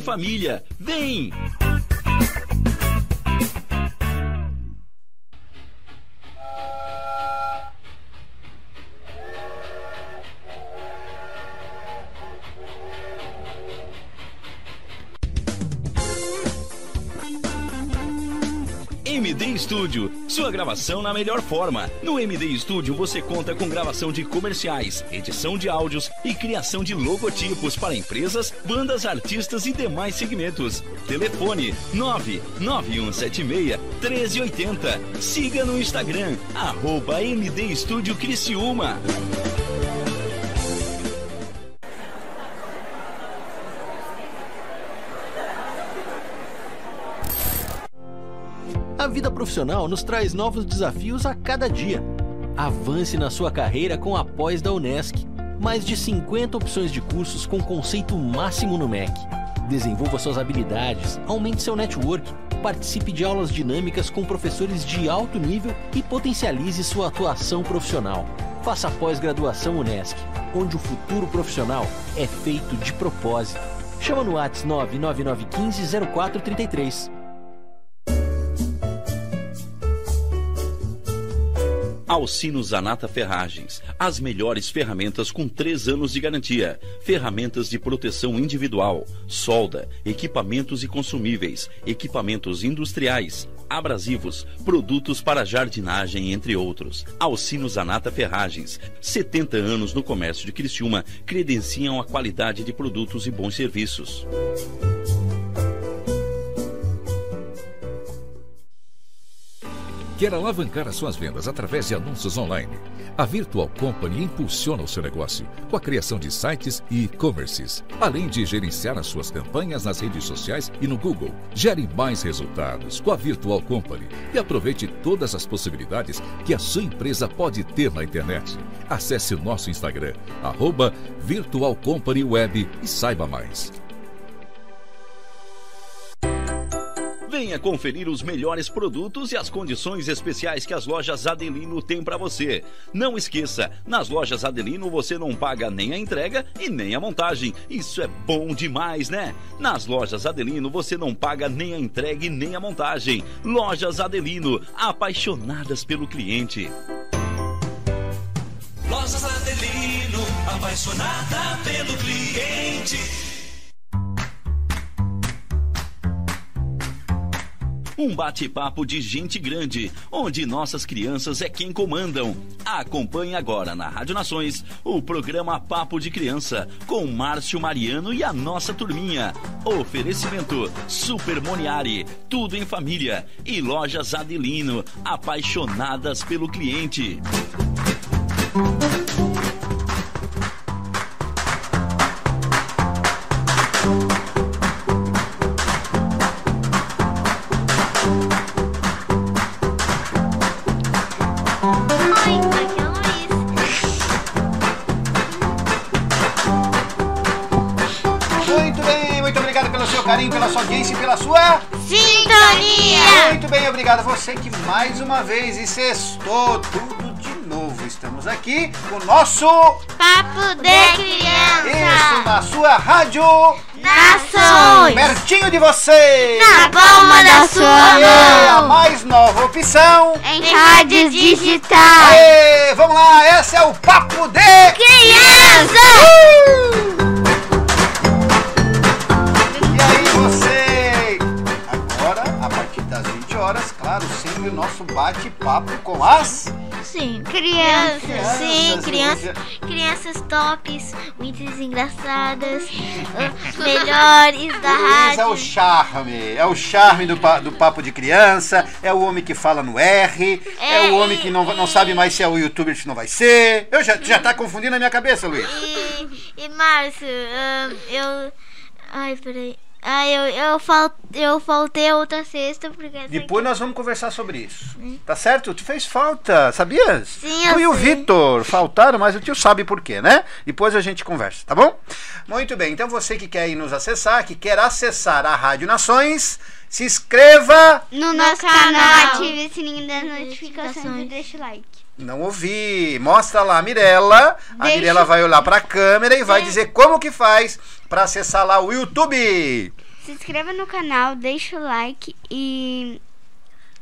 Família, vem! Studio, sua gravação na melhor forma. No MD Studio você conta com gravação de comerciais, edição de áudios e criação de logotipos para empresas, bandas, artistas e demais segmentos. Telefone 99176 1380. Siga no Instagram, arroba MD Studio Criciúma. Vida profissional nos traz novos desafios a cada dia. Avance na sua carreira com a pós da Unesc. Mais de 50 opções de cursos com conceito máximo no MEC. Desenvolva suas habilidades, aumente seu network, participe de aulas dinâmicas com professores de alto nível e potencialize sua atuação profissional. Faça pós-graduação Unesc, onde o futuro profissional é feito de propósito. Chama no WhatsApp 99915 0433. Alcino Zanata Ferragens. As melhores ferramentas com 3 anos de garantia. Ferramentas de proteção individual, solda, equipamentos e consumíveis, equipamentos industriais, abrasivos, produtos para jardinagem, entre outros. Alcino Zanata Ferragens. 70 anos no comércio de Criciúma credenciam a qualidade de produtos e bons serviços. Quer alavancar as suas vendas através de anúncios online? A Virtual Company impulsiona o seu negócio com a criação de sites e e-commerces, além de gerenciar as suas campanhas nas redes sociais e no Google. Gere mais resultados com a Virtual Company e aproveite todas as possibilidades que a sua empresa pode ter na internet. Acesse o nosso Instagram, arroba Virtual Company Web e saiba mais. Venha conferir os melhores produtos e as condições especiais que as lojas Adelino têm para você. Não esqueça, nas lojas Adelino você não paga nem a entrega e nem a montagem. Isso é bom demais, né? Nas lojas Adelino você não paga nem a entrega e nem a montagem. Lojas Adelino, apaixonadas pelo cliente. Lojas Adelino, apaixonada pelo cliente. Um bate-papo de gente grande, onde nossas crianças é quem comandam. Acompanhe agora na Rádio Nações o programa Papo de Criança com Márcio Mariano e a nossa turminha. Oferecimento Super Moniari, tudo em família e Lojas Adelino, apaixonadas pelo cliente. Muito obrigado a você que mais uma vez e sextou tudo de novo. Estamos aqui com o nosso Papo de criança! Isso na sua rádio Nações! pertinho de você. Na palma da sua Aê, a mão! mais nova opção. Em rádios digitais! Aê, vamos lá, esse é o papo de Criança! E claro, sempre o nosso bate-papo com as Sim, crianças! Sim, Crianças, crianças, crianças tops, muito engraçadas, melhores da Luiz é o rádio. charme, é o charme do, do papo de criança, é o homem que fala no R, é, É, o homem que não, não sabe mais se é o youtuber ou se não vai ser. Eu já, já tá confundindo a minha cabeça, Luiz. E, e Márcio, ah, eu. Ai, peraí. Ah, eu, eu, fal, eu faltei outra sexta porque. Depois nós vamos conversar sobre isso. Tá certo? Tu fez falta, sabias? Sim, eu Tu e o sei. Vitor faltaram, mas o tio sabe por quê, né? Depois a gente conversa, tá bom? Muito bem, então você que quer ir nos acessar, que quer acessar a Rádio Nações, se inscreva. No nosso canal, ative o sininho das notificações notificações e deixa o like. Não ouvi. Mostra lá a Mirella. A Mirella vai olhar pra câmera e vai dizer como que faz pra acessar lá o YouTube. Se inscreva no canal, deixa o like e.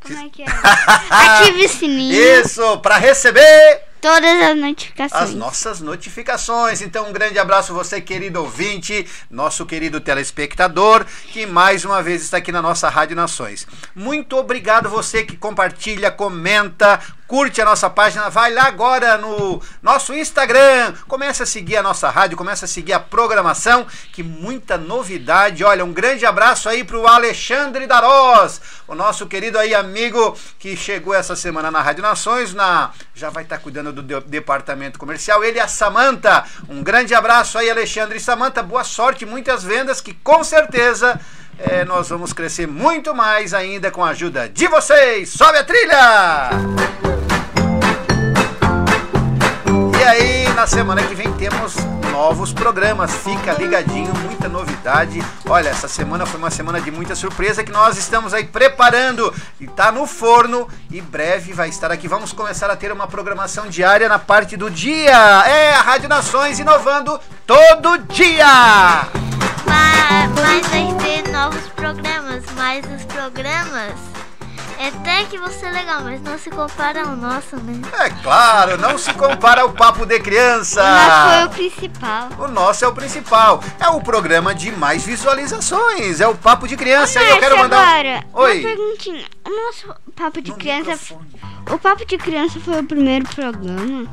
Como é que é? Ative o sininho. Isso, para receber Todas as notificações. as nossas notificações. Então, um grande abraço a você, querido ouvinte, nosso querido telespectador, que mais uma vez está aqui na nossa Rádio Nações. Muito obrigado você que compartilha, comenta, curte a nossa página, vai lá agora no nosso Instagram, começa a seguir a nossa rádio, começa a seguir a programação, que muita novidade. Olha, um grande abraço aí pro Alexandre Darós, o nosso querido aí amigo que chegou essa semana na Rádio Nações, na já vai estar cuidando do de- departamento comercial. Ele e a Samanta. Um grande abraço aí, Alexandre e Samanta. Boa sorte, muitas vendas que com certeza eh, nós vamos crescer muito mais ainda com a ajuda de vocês. Sobe a trilha! Na semana que vem temos novos programas. Fica ligadinho, muita novidade. Olha, essa semana foi uma semana de muita surpresa que nós estamos aí preparando e tá no forno e breve vai estar aqui. Vamos começar a ter uma programação diária na parte do dia. É a Rádio Nações inovando todo dia. Mas, vai ter novos programas, mas os programas é até que vão ser legal, mas não se compara ao nosso, né? É claro, não se compara ao papo de criança. Mas foi o principal. O nosso é o principal. É o programa de mais visualizações. É o papo de criança. E eu quero mandar. um- agora, Oi. uma perguntinha. O nosso papo de No criança. microfone. O papo de criança foi o primeiro programa.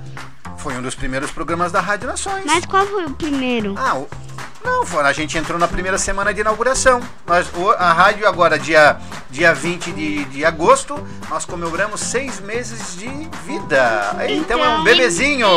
Foi um dos primeiros programas da Rádio Nações. Mas qual foi o primeiro? Ah, o- não, foi, a gente entrou na primeira semana de inauguração. Nós, a rádio agora, dia, dia 20 de, de agosto, nós comemoramos seis meses de vida. Então, é um Então, bebezinho.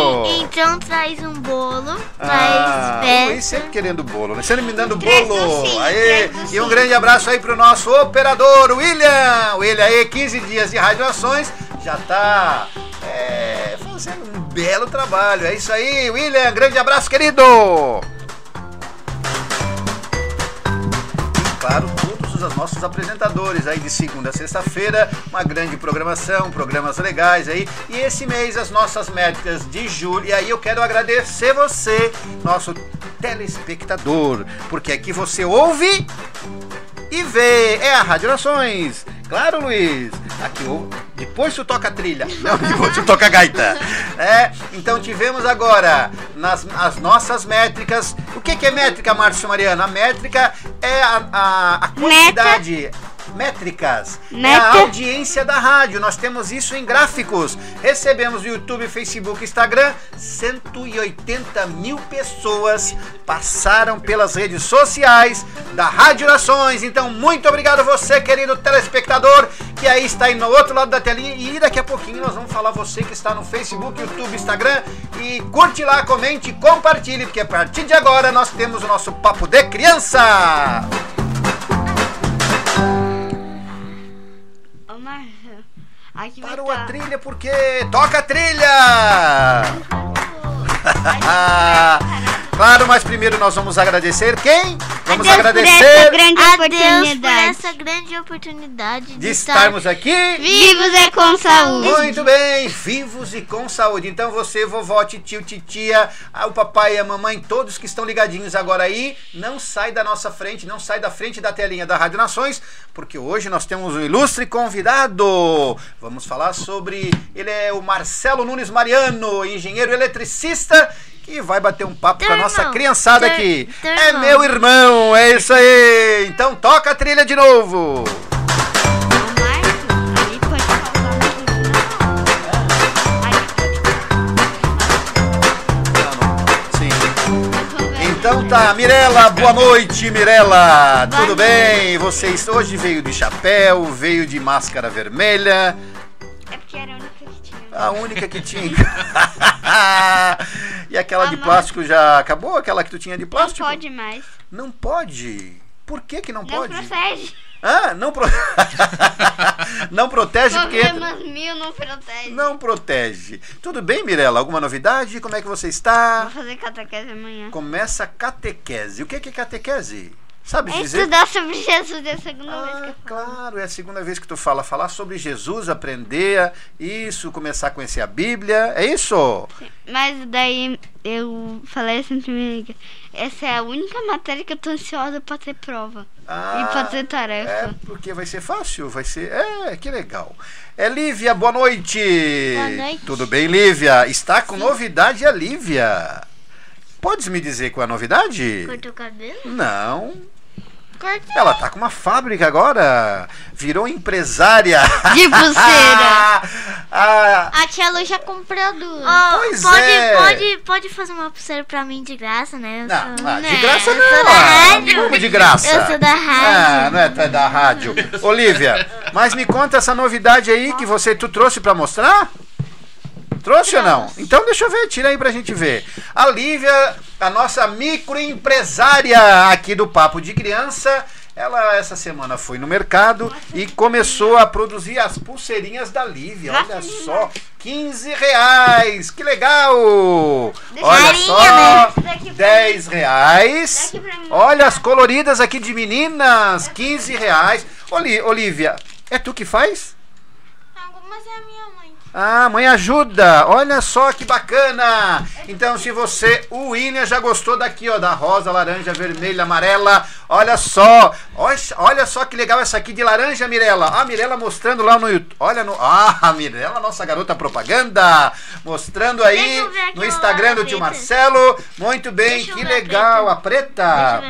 Então traz um bolo, Ah, traz peça. sempre querendo bolo, né? Sempre me dando Traz bolo. Aê. traz E um grande abraço aí pro nosso operador, William. William aí, 15 dias de radioações, já tá é, fazendo um belo trabalho. É isso aí, William. Grande abraço, querido. Claro, todos os nossos apresentadores aí de segunda a sexta-feira, uma grande programação, programas legais aí. E esse mês as nossas métricas de julho. E aí eu quero agradecer você, nosso telespectador, porque aqui você ouve e vê. É a Rádio Nações. Claro, Luiz. Aqui ou depois tu toca a trilha, não depois tu toca a gaita. É, então tivemos agora nas as nossas métricas. O que, que é métrica, Márcio Mariano? A métrica é a, a, a quantidade. Métricas. É a audiência da rádio. Nós temos isso em gráficos. Recebemos no YouTube, Facebook, Instagram. 180 mil pessoas passaram pelas redes sociais da Rádio Nações. Então, muito obrigado você, querido telespectador, que aí está aí no outro lado da telinha. E daqui a pouquinho nós vamos falar você que está no Facebook, YouTube, Instagram. E curte lá, comente, compartilhe, porque a partir de agora nós temos o nosso Papo de Criança. Ô. Aqui vai Parou a trilha porque toca a trilha! claro, mas primeiro nós vamos agradecer quem? Vamos Adeus por agradecer essa grande Adeus por oportunidade. essa grande oportunidade de, de estar estarmos aqui. Vivos é com saúde. Muito bem, vivos e com saúde. Então você, vovó, titio, titia, o papai e a mamãe, todos que estão ligadinhos agora aí, não sai da nossa frente, não sai da frente da telinha da Rádio Nações, porque hoje nós temos um ilustre convidado. Vamos falar sobre, ele é o Marcelo Nunes Mariano, engenheiro eletricista, que vai bater um papo Teu com a nossa irmão. criançada Teu- aqui. teu É irmão. meu irmão, é isso aí. Então toca a trilha de novo. Então tá, Mirela, boa noite, Mirela. Boa Tudo bem? Vocês hoje veio de chapéu, veio de máscara vermelha, É porque era a única que tinha. a e aquela de Ah, plástico já acabou? Aquela que tu tinha de Não plástico? pode mais. Não pode. Por que que não, Não pode? protege. Ah, não pro... Não protege porque entra- Problemas mil não protege. não protege. Tudo bem, Mirela? Alguma novidade? Como é que você está? Vou fazer catequese amanhã. Começa a catequese. O que que é catequese? Sabe É dizer? estudar sobre Jesus é a segunda vez que Ah, eu falo. claro, é a segunda vez que tu fala. Falar sobre Jesus, aprender isso, começar a conhecer a Bíblia. É isso? Mas daí eu falei assim pra minha amiga, essa é a única matéria que eu tô ansiosa pra ter prova. Ah, e pra ter tarefa. É, porque vai ser fácil, vai ser. É, que legal. É Lívia, boa noite. Boa noite. Tudo bem, Lívia? Está com novidade a Lívia. Podes me dizer qual é a novidade? Cortou o cabelo? Não. Cortei. Ela tá com uma fábrica agora. Virou empresária. De pulseira. ah, A tia Lu já comprou duas. Pois pode, é. pode, pode fazer uma pulseira pra mim de graça, né? Eu não, sou- ah, de né, graça eu não. sou da ah, rádio. Como de graça? Eu sou da Ah, rádio. não é tu é da rádio. Olivia, mas me conta essa novidade aí que você tu trouxe pra mostrar? Trouxe ou não? Então deixa eu ver, tira aí pra gente ver. A Lívia, a nossa microempresária aqui do Papo de Criança, ela essa semana foi no mercado e começou a produzir as pulseirinhas da Lívia. Olha só, 15 reais, que legal! Olha só, né? 10 reais. Daqui pra mim. Olha as coloridas aqui de meninas, 15 reais. Olivia, é tu que faz? Algumas é a minha mãe. Ah, mãe ajuda! Olha só que bacana! Então, se você, o William já gostou daqui, ó, da rosa, laranja, vermelha, amarela. Olha só! Olha, só que legal essa aqui de laranja, Mirella. A Mirella mostrando lá no YouTube. Olha no. Ah, a Mirella, nossa garota propaganda! Mostrando aí no Instagram do tio. Marcelo. Muito bem, que legal! A preta!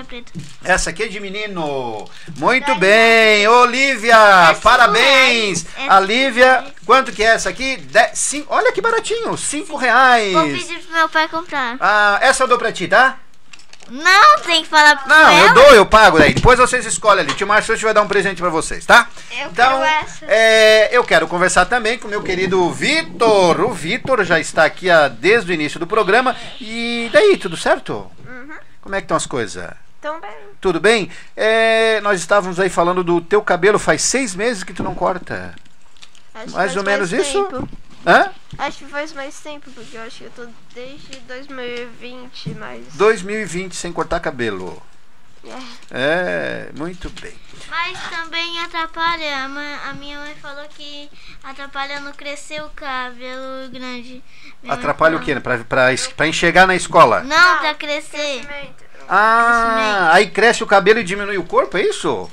Essa aqui é de menino. Muito bem, Olivia, parabéns. cinco reais. A Lívia, quanto que é essa aqui? De, cinco, olha que baratinho, cinco reais. Vou pedir pro meu pai comprar. Ah, essa eu dou pra ti, tá? Não, tem que falar pro Não, eu ela. dou, eu pago daí. Depois vocês escolhem ali. Tio Márcio vai dar um presente pra vocês, tá? Eu então, quero essa. é, eu quero conversar também com o meu querido Vitor. O Vitor já está aqui ah, desde o início do programa. E daí, tudo certo? Uhum. Como é que estão as coisas? Então, bem, Tudo bem? É, nós estávamos aí falando do teu cabelo faz seis meses que tu não corta. Acho Mais ou menos isso? tempo. Hã? Acho que faz mais tempo, porque eu acho que eu tô desde 2020, mas. 2020 sem cortar cabelo. É, muito bem. Mas também atrapalha. A, minha mãe falou que atrapalha no crescer o cabelo grande. Minha Atrapalha o quê? Pra, pra, pra enxergar na escola? Não, pra crescer. Crescimento. Ah, aí cresce o cabelo e diminui o corpo, é isso?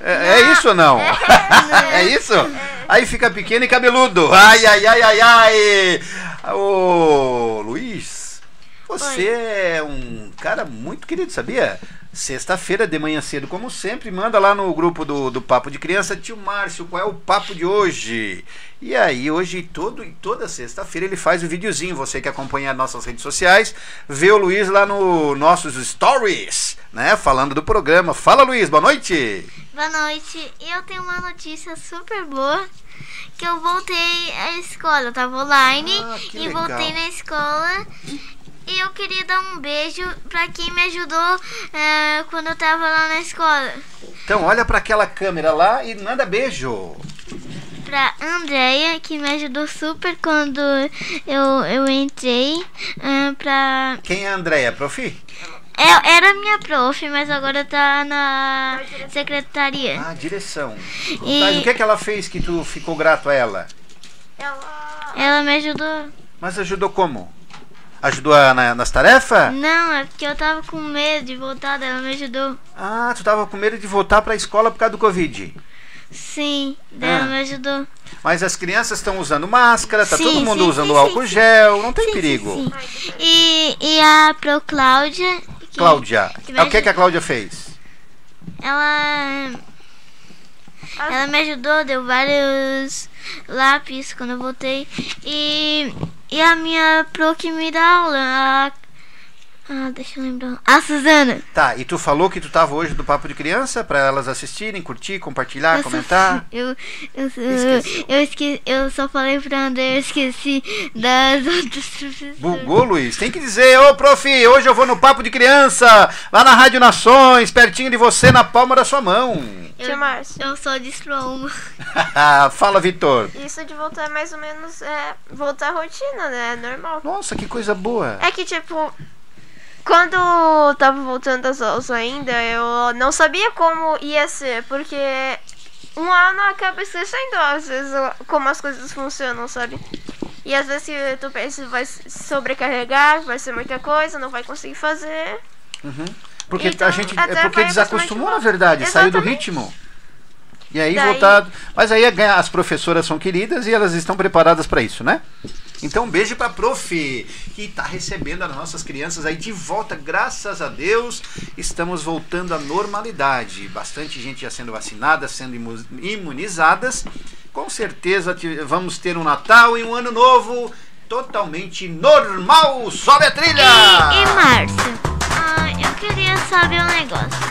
É, é isso ou não? É isso? Aí fica pequeno e cabeludo. Ai, ai, ai, ai, ai. Ô, Luiz, você é um cara muito querido, sabia? Sexta-feira, de manhã cedo, como sempre, manda lá no grupo do, do Papo de Criança, tio Márcio, qual é o papo de hoje? E aí, hoje, todo, toda sexta-feira, ele faz o videozinho. Você que acompanha as nossas redes sociais, vê o Luiz lá no nossos stories, né? Falando do programa. Fala, Luiz, boa noite. Boa noite. Eu tenho uma notícia super boa. Que eu voltei à escola. Eu tava online Ah, e legal. voltei na escola. E eu queria dar um beijo pra quem me ajudou eh, quando eu tava lá na escola. Então, olha para aquela câmera lá e manda beijo. Pra Andrea, que me ajudou super quando eu, eu entrei. eh, pra. Quem é a Andréia, profi? É, era minha prof, mas agora tá na secretaria. Ah, direção. E- Mas o que, é que ela fez que tu ficou grato a ela? Ela. Ela me ajudou. Mas ajudou como? Ajudou a- na- nas tarefas? Não, é porque eu tava com medo de voltar, daí ela me ajudou. Ah, tu tava com medo de voltar para a escola por causa do Covid. Sim, daí Ah. ela me ajudou. Mas as crianças estão usando máscara, tá Sim, todo mundo sim, usando sim, álcool gel, não tem perigo. sim, sim. E, e a Pro Cláudia. que Cláudia, que é o que, me que a Cláudia fez? Ela. Ela me ajudou, deu vários lápis quando eu voltei. E, e a minha pro que me dá aula, a. Ah, deixa eu lembrar. A Suzana. Tá, e tu falou que tu tava hoje do Papo de Criança para elas assistirem, curtir, compartilhar, Eu só- comentar? Eu, eu, Esqueceu. eu, esqueci, eu só falei pra André, eu esqueci das outras professoras. Bugou, Luiz? Tem que dizer, ô prof, hoje eu vou no Papo de Criança, lá na Rádio Nações, pertinho de você, na palma da sua mão. Márcio. Eu só disse pra uma. Fala, Vitor. Isso de voltar é mais ou menos é voltar à rotina, né? É normal. Nossa, que coisa boa. É que, tipo, Quando eu tava voltando das aulas ainda, eu não sabia como ia ser, porque um ano acaba esquecendo às vezes como as coisas funcionam, sabe? E às vezes tu pensa vai sobrecarregar, vai ser muita coisa, não vai conseguir fazer. Porque Então, a gente. É porque desacostumou, na verdade, saiu do Exatamente. ritmo. E aí Daí- voltado. Mas aí é as professoras são queridas e elas estão preparadas para isso, né? Então um beijo pra prof, que está recebendo as nossas crianças aí de volta, graças a Deus. Estamos voltando à normalidade. Bastante gente já sendo vacinada, sendo imu- imunizadas. Com certeza vamos ter um Natal e um ano novo totalmente normal. Sobe a trilha! E, e Márcio, ah, eu queria saber um negócio.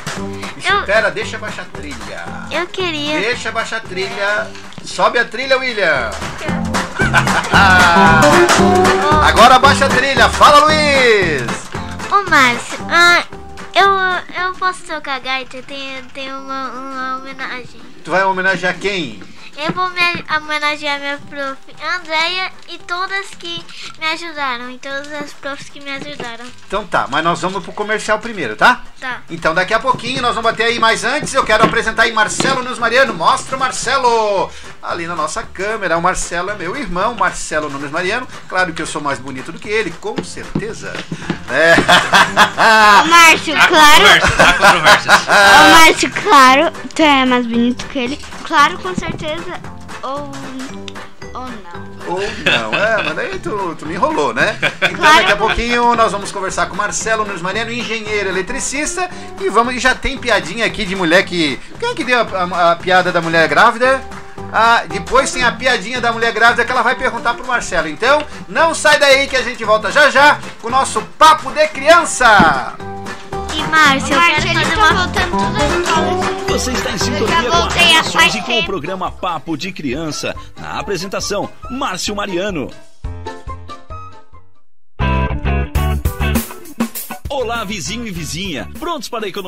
Eu, Espera, deixa baixar a trilha. eu queria. Deixa baixar a trilha. Sobe a trilha, William. Agora baixa a trilha. Fala, Luiz. Ô Márcio, ah, eu, eu posso tocar gaita? Tem, tem uma, uma homenagem. Tu vai homenagear quem? Eu vou me homenagear minha prof, Andréia, e todas que me ajudaram, e todas as profs que me ajudaram. Então tá, mas nós vamos pro comercial primeiro, tá? Tá. Então daqui a pouquinho nós vamos bater aí, mas antes eu quero apresentar aí Marcelo Nunes Mariano. Mostra o Marcelo ali na nossa câmera. O Marcelo é meu irmão, Marcelo Nunes Mariano. Claro que eu sou mais bonito do que ele, com certeza. É. Ô, Márcio, claro. há controvérsias. Ô, Márcio, claro. Tu é mais bonito que ele. Claro, com certeza. Ou. Ou não. Ou não, é, mas daí tu, tu me enrolou, né? Então Claro. daqui a pouquinho nós vamos conversar com o Marcelo Nunes Mariano, engenheiro eletricista, e vamos e já tem piadinha aqui de mulher que. Quem é que deu a, a- a piada da mulher grávida? Ah, depois tem a piadinha da mulher grávida que ela vai perguntar pro Marcelo. Então, não sai daí que a gente volta já já com o nosso papo de criança. E Márcio, eu quero fazer tá uma. voltando tudo às escolas. Você está em sintonia com ações faz e com o programa Papo de Criança. Na apresentação, Márcio Mariano. Olá, vizinho e vizinha. Prontos para economizar?